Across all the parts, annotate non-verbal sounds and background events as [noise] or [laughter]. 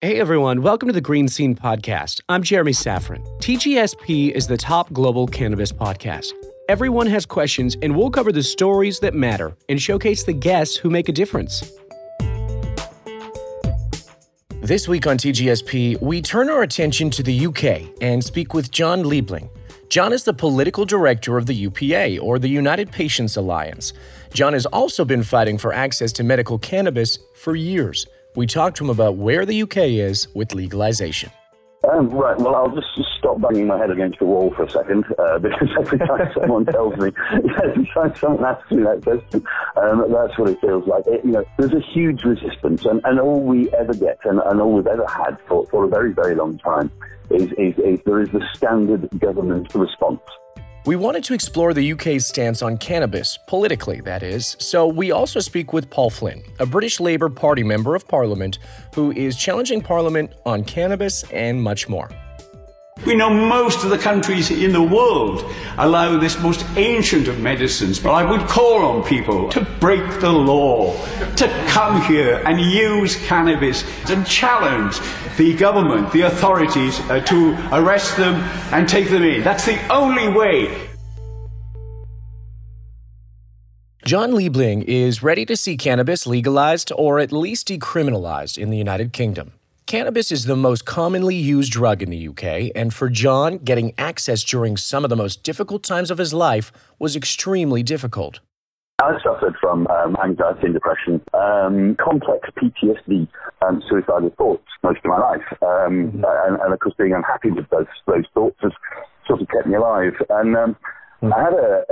Hey everyone, welcome to the Green Scene Podcast. I'm Jeremy Safran. TGSP is the top global cannabis podcast. Everyone has questions, and we'll cover the stories that matter and showcase the guests who make a difference. This week on TGSP, we turn our attention to the UK and speak with Jon Liebling. Jon is the political director of the UPA, or the United Patients Alliance. Jon has also been fighting for access to medical cannabis for years. We talked to him about where the UK is with legalization. Um, right, well, I'll just, just, stop banging my head against the wall for a second, uh, [laughs] because every time [laughs] someone tells me, [laughs] every time someone asks me that question, um, that's what it feels like. It, you know, there's a huge resistance, and, and all we ever get, and, and all we've ever had for, for a very, very long time, is, is, is there is the standard government response. We wanted to explore the UK's stance on cannabis, politically, that is, so we also speak with Paul Flynn, a British Labour Party member of Parliament who is challenging Parliament on cannabis and much more. We know most of the countries in the world allow this most ancient of medicines, but I would call on people to break the law, to come here and use cannabis and challenge the government, the authorities, uh, to arrest them and take them in. That's the only way. Jon Liebling is ready to see cannabis legalized or at least decriminalized in the United Kingdom. Cannabis is the most commonly used drug in the UK, and for Jon, getting access during some of the most difficult times of his life was extremely difficult. I suffered from um, anxiety and depression, um, complex PTSD, and suicidal thoughts most of my life. Um, mm-hmm. and, and, of course, being unhappy with those, those thoughts has sort of kept me alive. And um, mm-hmm. I had a,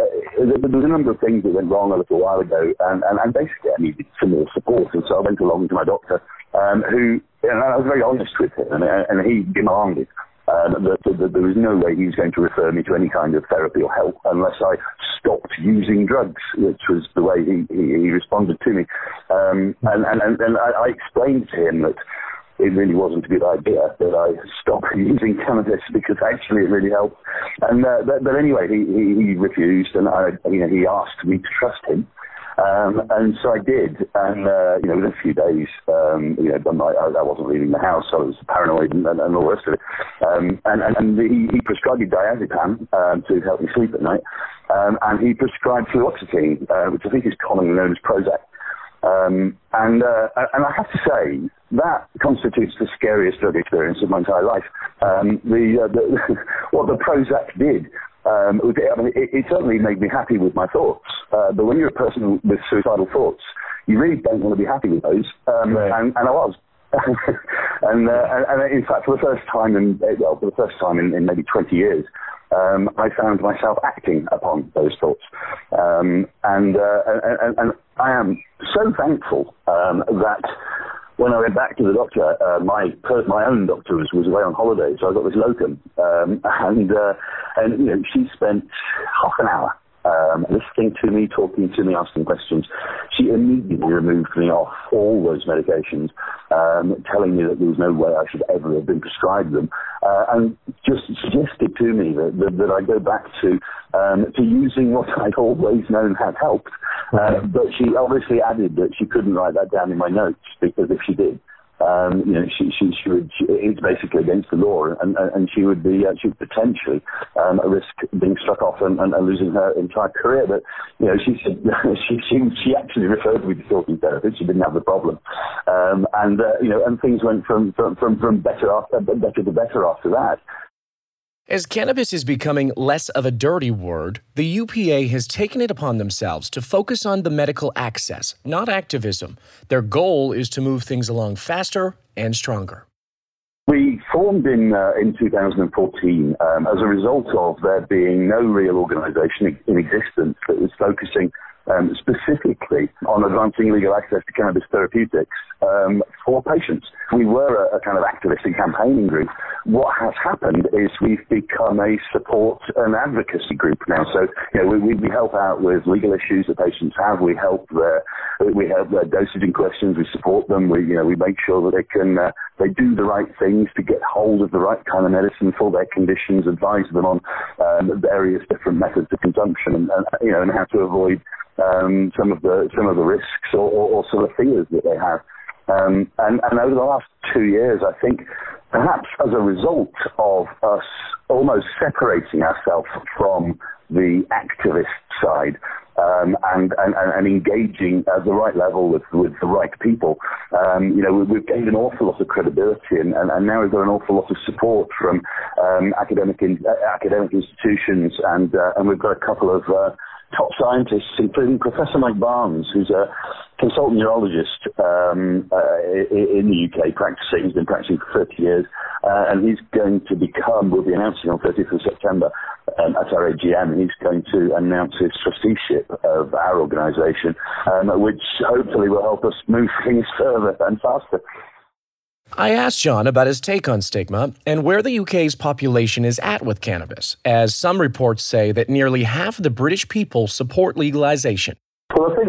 a, there was a number of things that went wrong a little while ago, and, and, and basically I needed some more support. And so I went along to my doctor, um, who and I was very honest with him, and, and he demanded um, that, that, there was no way he was going to refer me to any kind of therapy or help unless I stopped using drugs, which was the way he, he, he responded to me. Um, and and, and, and I, I explained to him that it really wasn't a good idea that I stop [laughs] using cannabis because actually it really helped. And uh, but, but anyway, he, he, he refused, and I, you know, he asked me to trust him. Um, and so I did, and uh, you know, within a few days, um, you know, I, I wasn't leaving the house, so I was paranoid and, and, and all the rest of it. Um, and and, and he, he prescribed me diazepam um, to help me sleep at night, um, and he prescribed fluoxetine, uh, which I think is commonly known as Prozac. Um, and uh, and I have to say that constitutes the scariest drug experience of my entire life. Um, the, uh, the [laughs] what the Prozac did um, I mean, it, it, certainly made me happy with my thoughts. Uh, but when you're a person with suicidal thoughts, you really don't want to be happy with those. Um, right. and, and I was. [laughs] and, uh, and, and, in fact, for the first time in well, for the first time in, in maybe 20 years, um, I found myself acting upon those thoughts. Um, and, uh, and, and, I am so thankful um, that when I went back to the doctor, uh, my my own doctor was, was away on holiday, so I got this locum, um, [laughs] and uh, and you know she spent half an hour um, listening to me, talking to me, asking questions. She immediately removed me off all those medications, um, telling me that there was no way I should ever have been prescribed them, uh, and just suggested to me that, that, that I go back to um, to using what I'd always known had helped. Uh, but she obviously added that she couldn't write that down in my notes because if she did, um, you know, she, she, she would, she, it's basically against the law, and, and she would be, uh, she would potentially um, risk being struck off and, and, and, losing her entire career. But, you know, she said, [laughs] she, she, she actually referred me to talking therapist. She didn't have the problem. Um, and, uh, you know, and things went from, from, from, from better, after, better to better after that. As cannabis is becoming less of a dirty word, the UPA has taken it upon themselves to focus on the medical access, not activism. Their goal is to move things along faster and stronger. We formed in uh, in 2014 um, as a result of there being no real organisation in existence that was focusing um, specifically on advancing legal access to cannabis therapeutics um, for patients. We were a, a, kind of activist and campaigning group. What has happened is we've become a support and advocacy group now. So you know, we, we help out with legal issues that patients have. We help their we help their dosaging questions. We support them. We you know we make sure that they can uh, they do the right things to get hold of the right kind of medicine for their conditions. Advise them on um, various different methods of consumption and, and you know and how to avoid um, some of the some of the risks or, or, or, some of the fears that they have. Um, and, and over the last two years, I think perhaps as a result of us almost separating ourselves from the activist side um, and, and, and engaging at the right level with, with the right people. Um, you know, we've gained an awful lot of credibility and, and, and now we've got an awful lot of support from um, academic in, uh, academic institutions and uh, and we've got a couple of uh, top scientists, including Professor Mike Barnes, who's a consultant neurologist um, uh, in the UK practicing. He's been practicing for 30 years, uh, and he's going to become, we'll be announcing on 30th of September um, at our AGM, he's going to announce his trusteeship of our organisation, um, which hopefully will help us move things [laughs] further and faster. I asked Jon about his take on stigma and where the UK's population is at with cannabis, as some reports say that nearly half of the British people support legalization.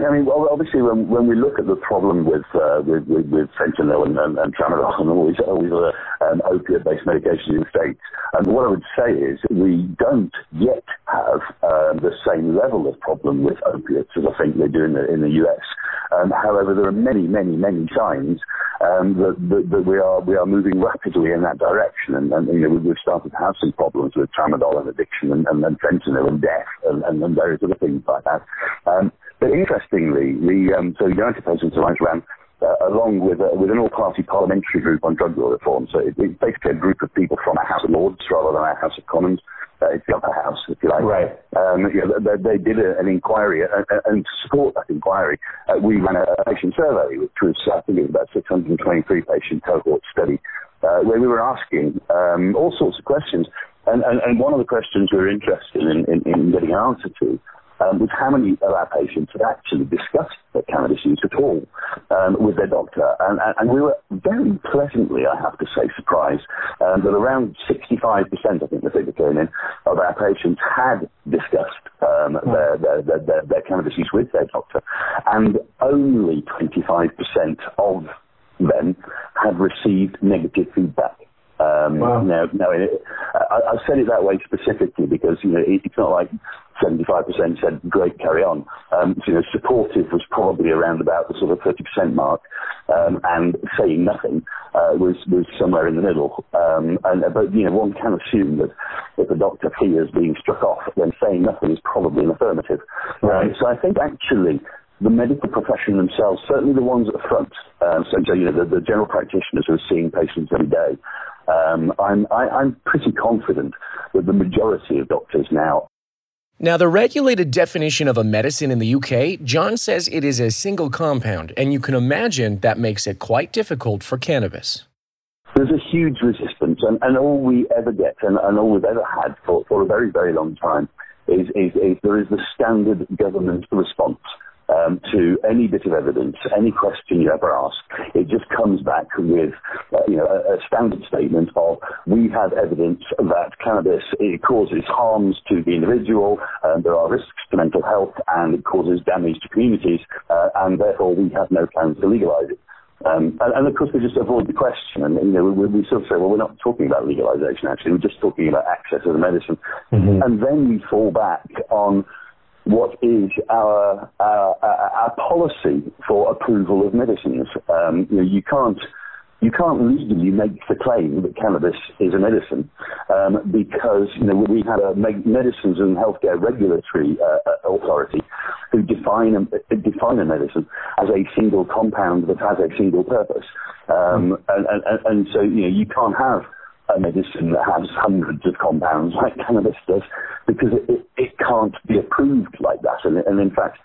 I mean, obviously, when, when we look at the problem with uh, with, with, with, fentanyl and, and, and tramadol and all these, all these other um, opiate-based medications in the States, and what I would say is we don't yet have um, the same level of problem with opiates as I think they do in the, in the US. Um, however, there are many, many, many signs um, that, that, that, we are we are moving rapidly in that direction, and, and you know we, have started to have some problems with tramadol and addiction, and, and, and fentanyl and death, and, and, various other things like that. Um, but interestingly, the um, so United Patients Alliance ran uh, along with uh, with an all-party parliamentary group on drug law reform. So it, it's basically a group of people from our House of Lords rather than our House of Commons uh, it's the upper house, if you like. Right. Um, you know, they, they, did a, an inquiry, uh, uh, and to support that inquiry, uh, we ran a patient survey, which was, I think it was about 623 patient cohort study, uh, where we were asking um, all sorts of questions. And, and, and, one of the questions we were interested in, in, in getting an answer to um, was how many of our patients had actually discussed their cannabis use at all um, with their doctor. And, and, we were very pleasantly, I have to say, surprised um, that around 65%, I think the figure came in, of our patients had discussed um, hmm. their, their, their, their, cannabis use with their doctor. And only 25% of them had received negative feedback. Um, wow. Now, now it, I, I said it that way specifically because you know it, it's not like 75% said great, carry on. Um, so, you know, supportive was probably around about the sort of 30% mark, um, and saying nothing uh, was was somewhere in the middle. Um, and but you know, one can assume that if a doctor fears being struck off, then saying nothing is probably an affirmative. Right. so I think actually the medical profession themselves, certainly the ones at the front, um, so you know the, the general practitioners who are seeing patients every day, um, I'm, I, am i am pretty confident that the majority of doctors now. Now, the regulated definition of a medicine in the UK, Jon says it is a single compound, and you can imagine that makes it quite difficult for cannabis. There's a huge resistance, and, and all we ever get, and, and all we've ever had for, for a very, very long time, is, is, is there is the standard government response um, to any bit of evidence, any question you ever ask. It just comes back with, uh, you know, a, a, standard statement of we have evidence that cannabis it causes harms to the individual, and there are risks to mental health, and it causes damage to communities, uh, and therefore we have no plans to legalize it. Um, and, and, of course, they just avoid the question. And, you know, we, we, sort of say, well, we're not talking about legalization, actually. We're just talking about access to the medicine. Mm-hmm. And then we fall back on what is our, our, our policy for approval of medicines. Um, you know, you can't you can't legally make the claim that cannabis is a medicine um, because you know we had a medicines and healthcare regulatory uh, authority who define a, define a medicine as a single compound that has a single purpose, um, and, and, and so you know you can't have a medicine that has hundreds of compounds like cannabis does because it, And, and, in fact,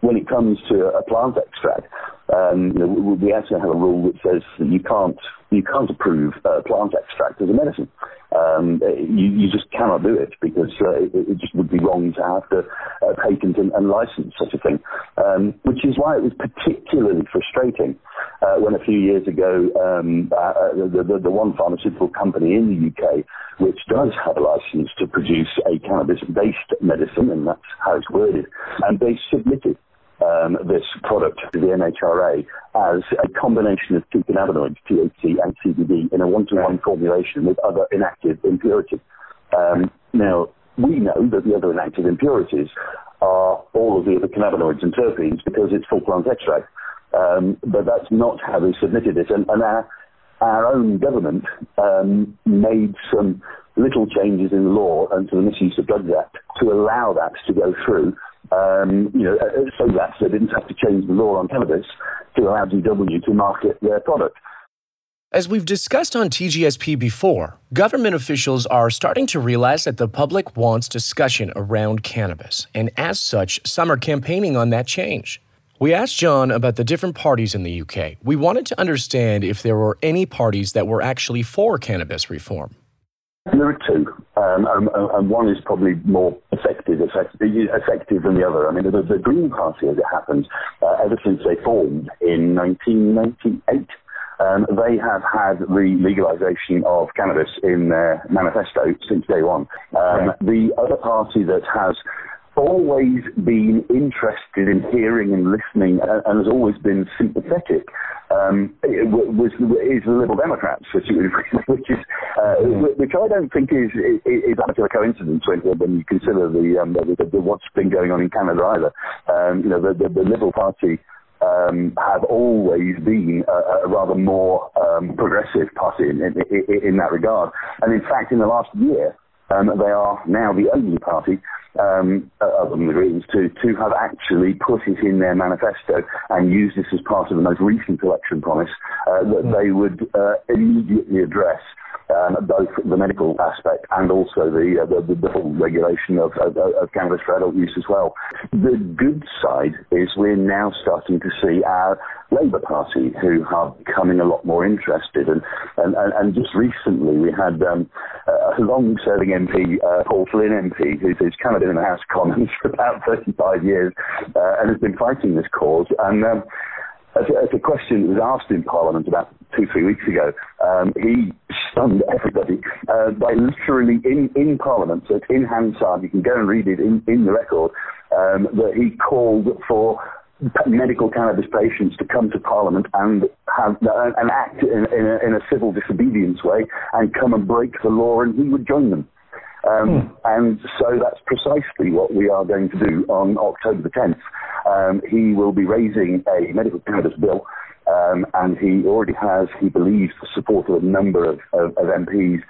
when it comes to a plant extract, um, you know, we, we actually have a rule that says that you can't you can't approve uh, plant extract as a medicine. Um, you, you, just cannot do it because uh, it, it, just would be wrong to have to uh, patent and, and, license such a thing. Um, which is why it was particularly frustrating uh, when a few years ago um, uh, the, the, the, one pharmaceutical company in the UK, which does have a license to produce a cannabis-based medicine, and that's how it's worded, and they submitted um, this product the MHRA as a combination of two cannabinoids, THC and CBD, in a one-to-one formulation with other inactive impurities. Um, now, we know that the other inactive impurities are all of the other cannabinoids and terpenes because it's full plant extract. Um, but that's not how they submitted it. And, and our, our own government um, made some little changes in law and to the Misuse of Drugs Act to allow that to go through. Um, you know, uh, so that they didn't have to change the law on cannabis to allow GW to market their product. As we've discussed on TGSP before, government officials are starting to realize that the public wants discussion around cannabis, and as such, some are campaigning on that change. We asked Jon about the different parties in the UK. We wanted to understand if there were any parties that were actually for cannabis reform. There are two, um, and, and, one is probably more effective, effective, effective than the other. I mean, the, the Green Party, as it happens, uh, ever since they formed in 1998, um, they have had the legalisation of cannabis in their manifesto since day one. Um. The other party that has always been interested in hearing and listening and, and has always been sympathetic um, was, is the Liberal Democrats, which, [laughs] which is uh, which I don't think is is, is a coincidence when, when you consider the, um, the, the, the, what's been going on in Canada either. Um, you know, the, the, the Liberal Party um, have always been a, a rather more um, progressive party in, in, in, that regard. And in fact, in the last year, um, they are now the only party, um, other than the Greens, to, to have actually put it in their manifesto and used this as part of the most recent election promise uh, that hmm. they would uh, immediately address um, both the medical aspect and also the, uh, the, the, full regulation of, of, of, cannabis for adult use as well. The good side is we're now starting to see our Labour Party who are becoming a lot more interested. And, and, and, just recently we had um, a long-serving MP, uh, Paul Flynn MP, who's, who's kind of been in the House of Commons [laughs] for about 35 years uh, and has been fighting this cause. And um, as a, as a, question that was asked in Parliament about two, three weeks ago, um, he stunned everybody uh, by literally in, in Parliament, so it's in Hansard, you can go and read it in, in the record, um, that he called for medical cannabis patients to come to Parliament and have uh, and act in, in, a, in a civil disobedience way and come and break the law, and he would join them. Um, hmm. And so that's precisely what we are going to do on October the 10th. Um, he will be raising a medical cannabis bill um, and he already has, he believes, the support of a number of, of, of MPs.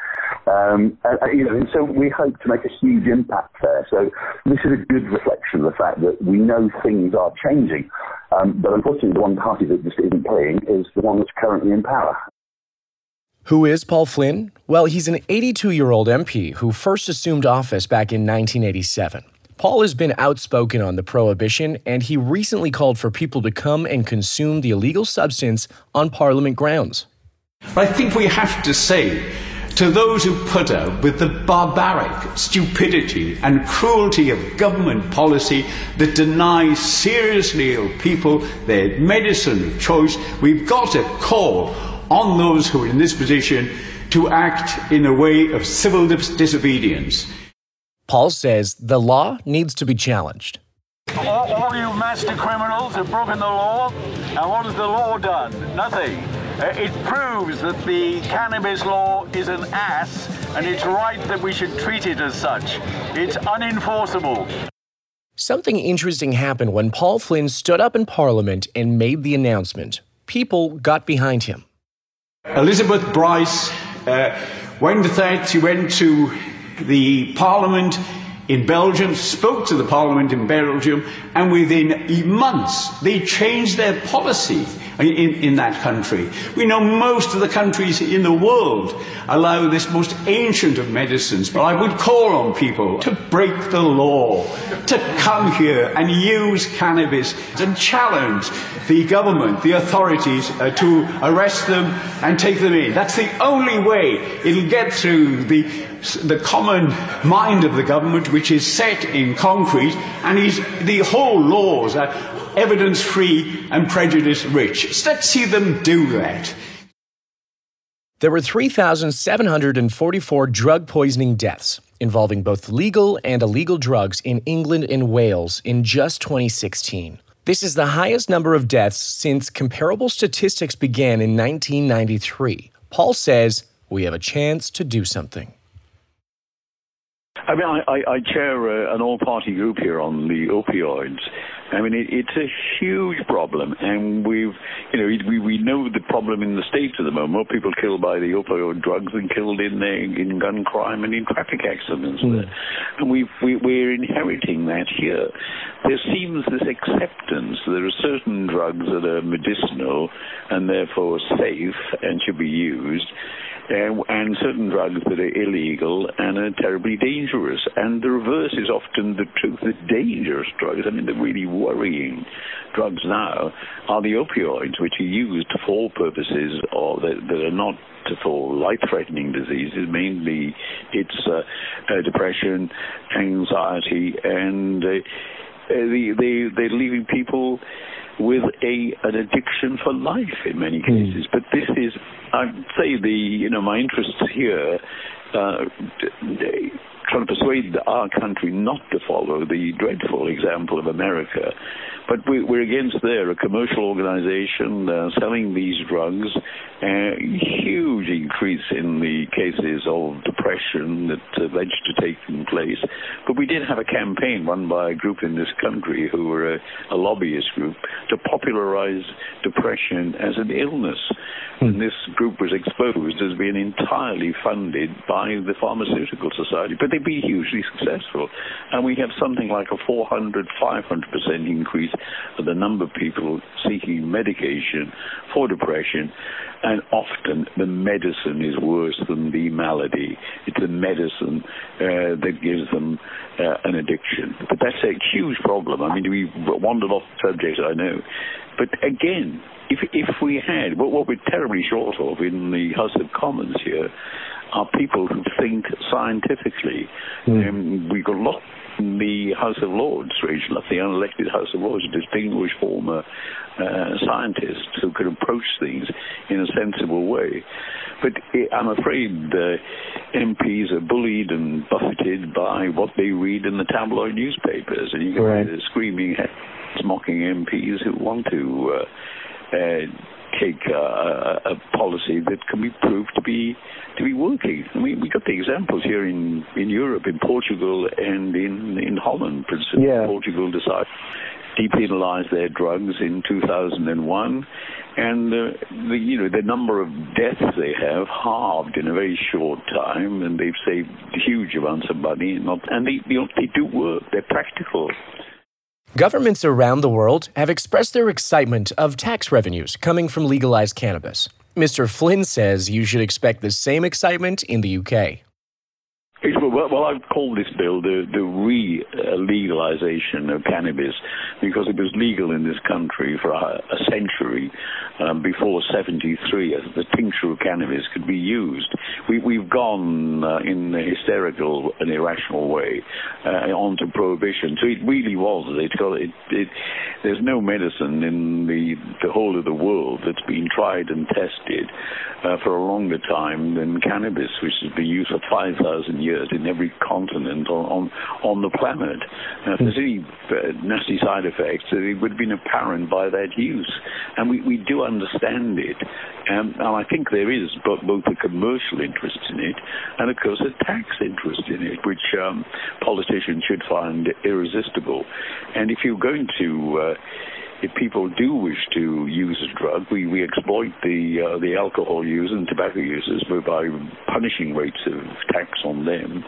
Um, and, you know, and so we hope to make a huge impact there. So this is a good reflection of the fact that we know things are changing, um, but unfortunately, the one party that just isn't playing is the one that's currently in power. Who is Paul Flynn? Well, he's an 82 year old MP who first assumed office back in 1987. Paul has been outspoken on the prohibition, and he recently called for people to come and consume the illegal substance on Parliament grounds. I think we have to say to those who put up with the barbaric stupidity and cruelty of government policy that denies seriously ill people their medicine of choice, we've got to call on those who are in this position to act in a way of civil disobedience. Paul says the law needs to be challenged. All, all, you master criminals have broken the law, and what has the law done? Nothing. Uh, it proves that the cannabis law is an ass, and it's right that we should treat it as such. It's unenforceable. Something interesting happened when Paul Flynn stood up in Parliament and made the announcement. People got behind him. Elizabeth Bryce uh, went that she went to the Parliament in Belgium, spoke to the Parliament in Belgium, and within months they changed their policy in, in that country. We know most of the countries in the world allow this most ancient of medicines, but I would call on people to break the law, to come here and use cannabis and challenge the government, the authorities, uh, to arrest them and take them in. That's the only way it'll get through the, the common mind of the government, which is set in concrete, and is the whole laws are evidence free and prejudice rich. Let's see them do that. There were 3,744 drug poisoning deaths involving both legal and illegal drugs in England and Wales in just 2016. This is the highest number of deaths since comparable statistics began in 1993. Paul says we have a chance to do something. I mean, I, I chair uh, an all party group here on the opioids, I mean, it, it's a huge problem, and we've, you know, we, we know the problem in the States at the moment. More people killed by the opioid drugs than killed in in gun crime and in traffic accidents. Mm. And we've, we, we're inheriting that here. There seems this acceptance that there are certain drugs that are medicinal and therefore safe and should be used uh, and certain drugs that are illegal and are terribly dangerous. And the reverse is often the truth. The dangerous drugs, I mean, the really worrying drugs now are the opioids, which are used for purposes or that, that are not for life-threatening diseases. Mainly, it's uh, uh, depression, anxiety, and uh, they, they, they're leaving people with a an addiction for life in many cases. Mm. But this is, I'd say, the you know my interests here. Uh, trying to persuade our country not to follow the dreadful example of America. But we, are against there, a commercial organization uh, selling these drugs, a huge increase in the cases of depression that alleged to take place. But we did have a campaign run by a group in this country who were a, a lobbyist group to popularize depression as an illness. Hmm. And this group was exposed as being entirely funded by the Pharmaceutical Society. But they've been hugely successful. And we have something like a 400, 500% increase in the number of people seeking medication for depression. And often the medicine is worse than the malady. It's the medicine uh, that gives them uh, an addiction. But that's a huge problem. I mean, we wandered off the subject, I know. But again, if if we had what, what we're terribly short of in the House of Commons here are people who think scientifically. Mm. Um, we've got a lot in the House of Lords, Rachel, the unelected House of Lords, distinguished former uh, scientists who could approach things in a sensible way. But I'm afraid the MPs are bullied and buffeted by what they read in the tabloid newspapers, and you get right. screaming, mocking MPs who want to. Uh, uh, take uh, a policy that can be proved to be to be working. I mean, we got the examples here in, in Europe, in Portugal, and in in Holland. For instance, yeah. Portugal decided to depenalize their drugs in 2001, and uh, the you know the number of deaths they have halved in a very short time, and they've saved huge amounts of money. Not, and they you know, they do work. They're practical. Governments around the world have expressed their excitement of tax revenues coming from legalized cannabis. Mr. Flynn says you should expect the same excitement in the UK. Well, well, I've called this bill the, the re-legalization of cannabis because it was legal in this country for a, a century um, before 73 as the tincture of cannabis could be used. We, have gone uh, in a hysterical and irrational way uh, onto prohibition. So it really was. It it, it, there's no medicine in the, the whole of the world that's been tried and tested uh, for a longer time than cannabis, which has been used for 5,000 years in every continent on, on, on the planet. Now, if there's any uh, nasty side effects, it would have been apparent by that use. And we, we do understand it. Um, and I think there is both, both a commercial interest in it and, of course, a tax interest in it, which um, politicians should find irresistible. And if you're going to uh, if people do wish to use a drug, we, we exploit the uh, the alcohol users and tobacco users by punishing rates of tax on them.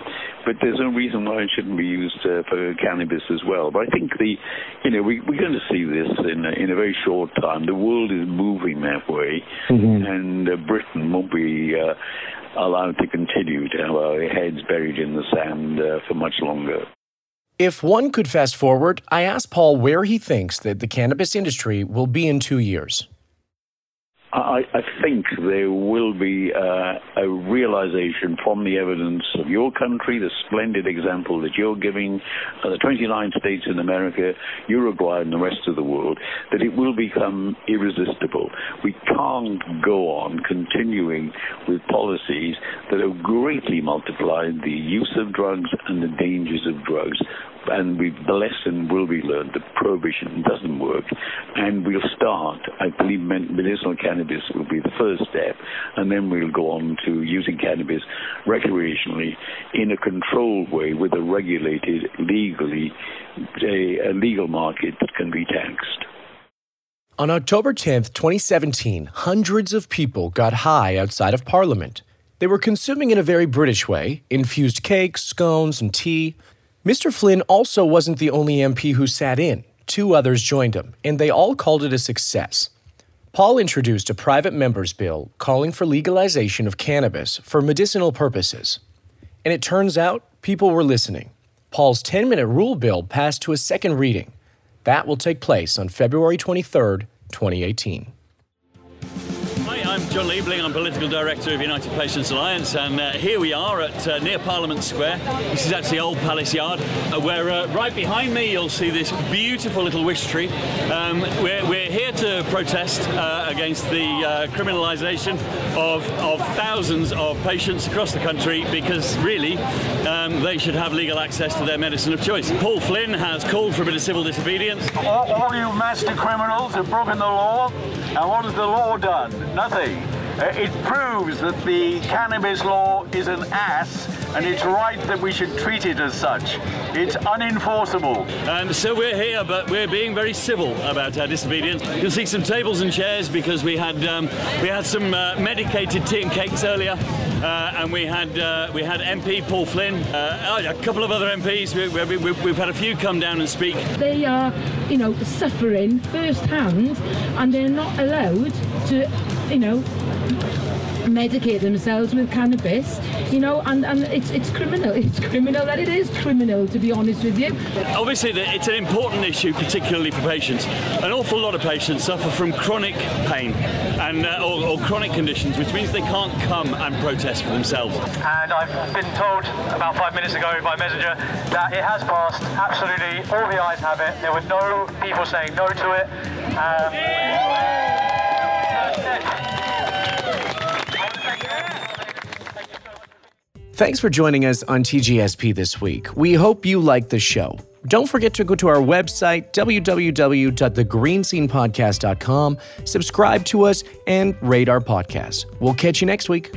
But there's no reason why it shouldn't be used uh, for cannabis as well. But I think the, you know, we, we're going to see this in a, in a very short time. The world is moving that way, mm-hmm. and uh, Britain won't be. Uh, allowed to continue to have our heads buried in the sand uh, for much longer. If one could fast forward, I asked Paul where he thinks that the cannabis industry will be in two years. I, I think there will be uh, a realization from the evidence of your country, the splendid example that you're giving, uh, the 29 states in America, Uruguay, and the rest of the world, that it will become irresistible. We can't go on continuing with policies that have greatly multiplied the use of drugs and the dangers of drugs and we, the lesson will be learned that prohibition doesn't work, and we'll start. I believe medicinal cannabis will be the first step, and then we'll go on to using cannabis recreationally in a controlled way with a regulated, legally, a, a legal market that can be taxed. On October 10, 2017, hundreds of people got high outside of Parliament. They were consuming in a very British way infused cakes, scones, and tea. Mr. Flynn also wasn't the only MP who sat in. Two others joined him, and they all called it a success. Paul introduced a private member's bill calling for legalization of cannabis for medicinal purposes. And it turns out people were listening. Paul's 10 minute rule bill passed to a second reading. That will take place on February 23, 2018. I'm Jon Liebling. I'm Political Director of United Patients Alliance, and uh, here we are at uh, near Parliament Square. This is actually Old Palace Yard, uh, where uh, right behind me you'll see this beautiful little wish tree. Um, we're, we're, here to protest uh, against the uh, criminalisation of, of thousands of patients across the country because really um, they should have legal access to their medicine of choice. Paul Flynn has called for a bit of civil disobedience. All, all you master criminals have broken the law, and what has the law done? Nothing. Uh, it proves that the cannabis law is an ass and it's right that we should treat it as such. It's unenforceable. And so we're here, but we're being very civil about our disobedience. You'll see some tables and chairs because we had um, we had some uh, medicated tea and cakes earlier, uh, and we had uh, we had MP Paul Flynn, uh, a couple of other MPs. We, we, we've had a few come down and speak. They are, you know, suffering firsthand, and they're not allowed to you know, medicate themselves with cannabis, you know, and, and it's, it's criminal. [laughs] It's criminal that it is criminal, to be honest with you. Obviously, it's an important issue, particularly for patients. An awful lot of patients suffer from chronic pain and uh, or, or, chronic conditions, which means they can't come and protest for themselves. And I've been told about five minutes ago by messenger that it has passed. Absolutely, all the ayes have it. There were no people saying no to it. Um, Thanks for joining us on TGSP this week. We hope you liked the show. Don't forget to go to our website, www.thegreenscenepodcast.com, subscribe to us, and rate our podcast. We'll catch you next week.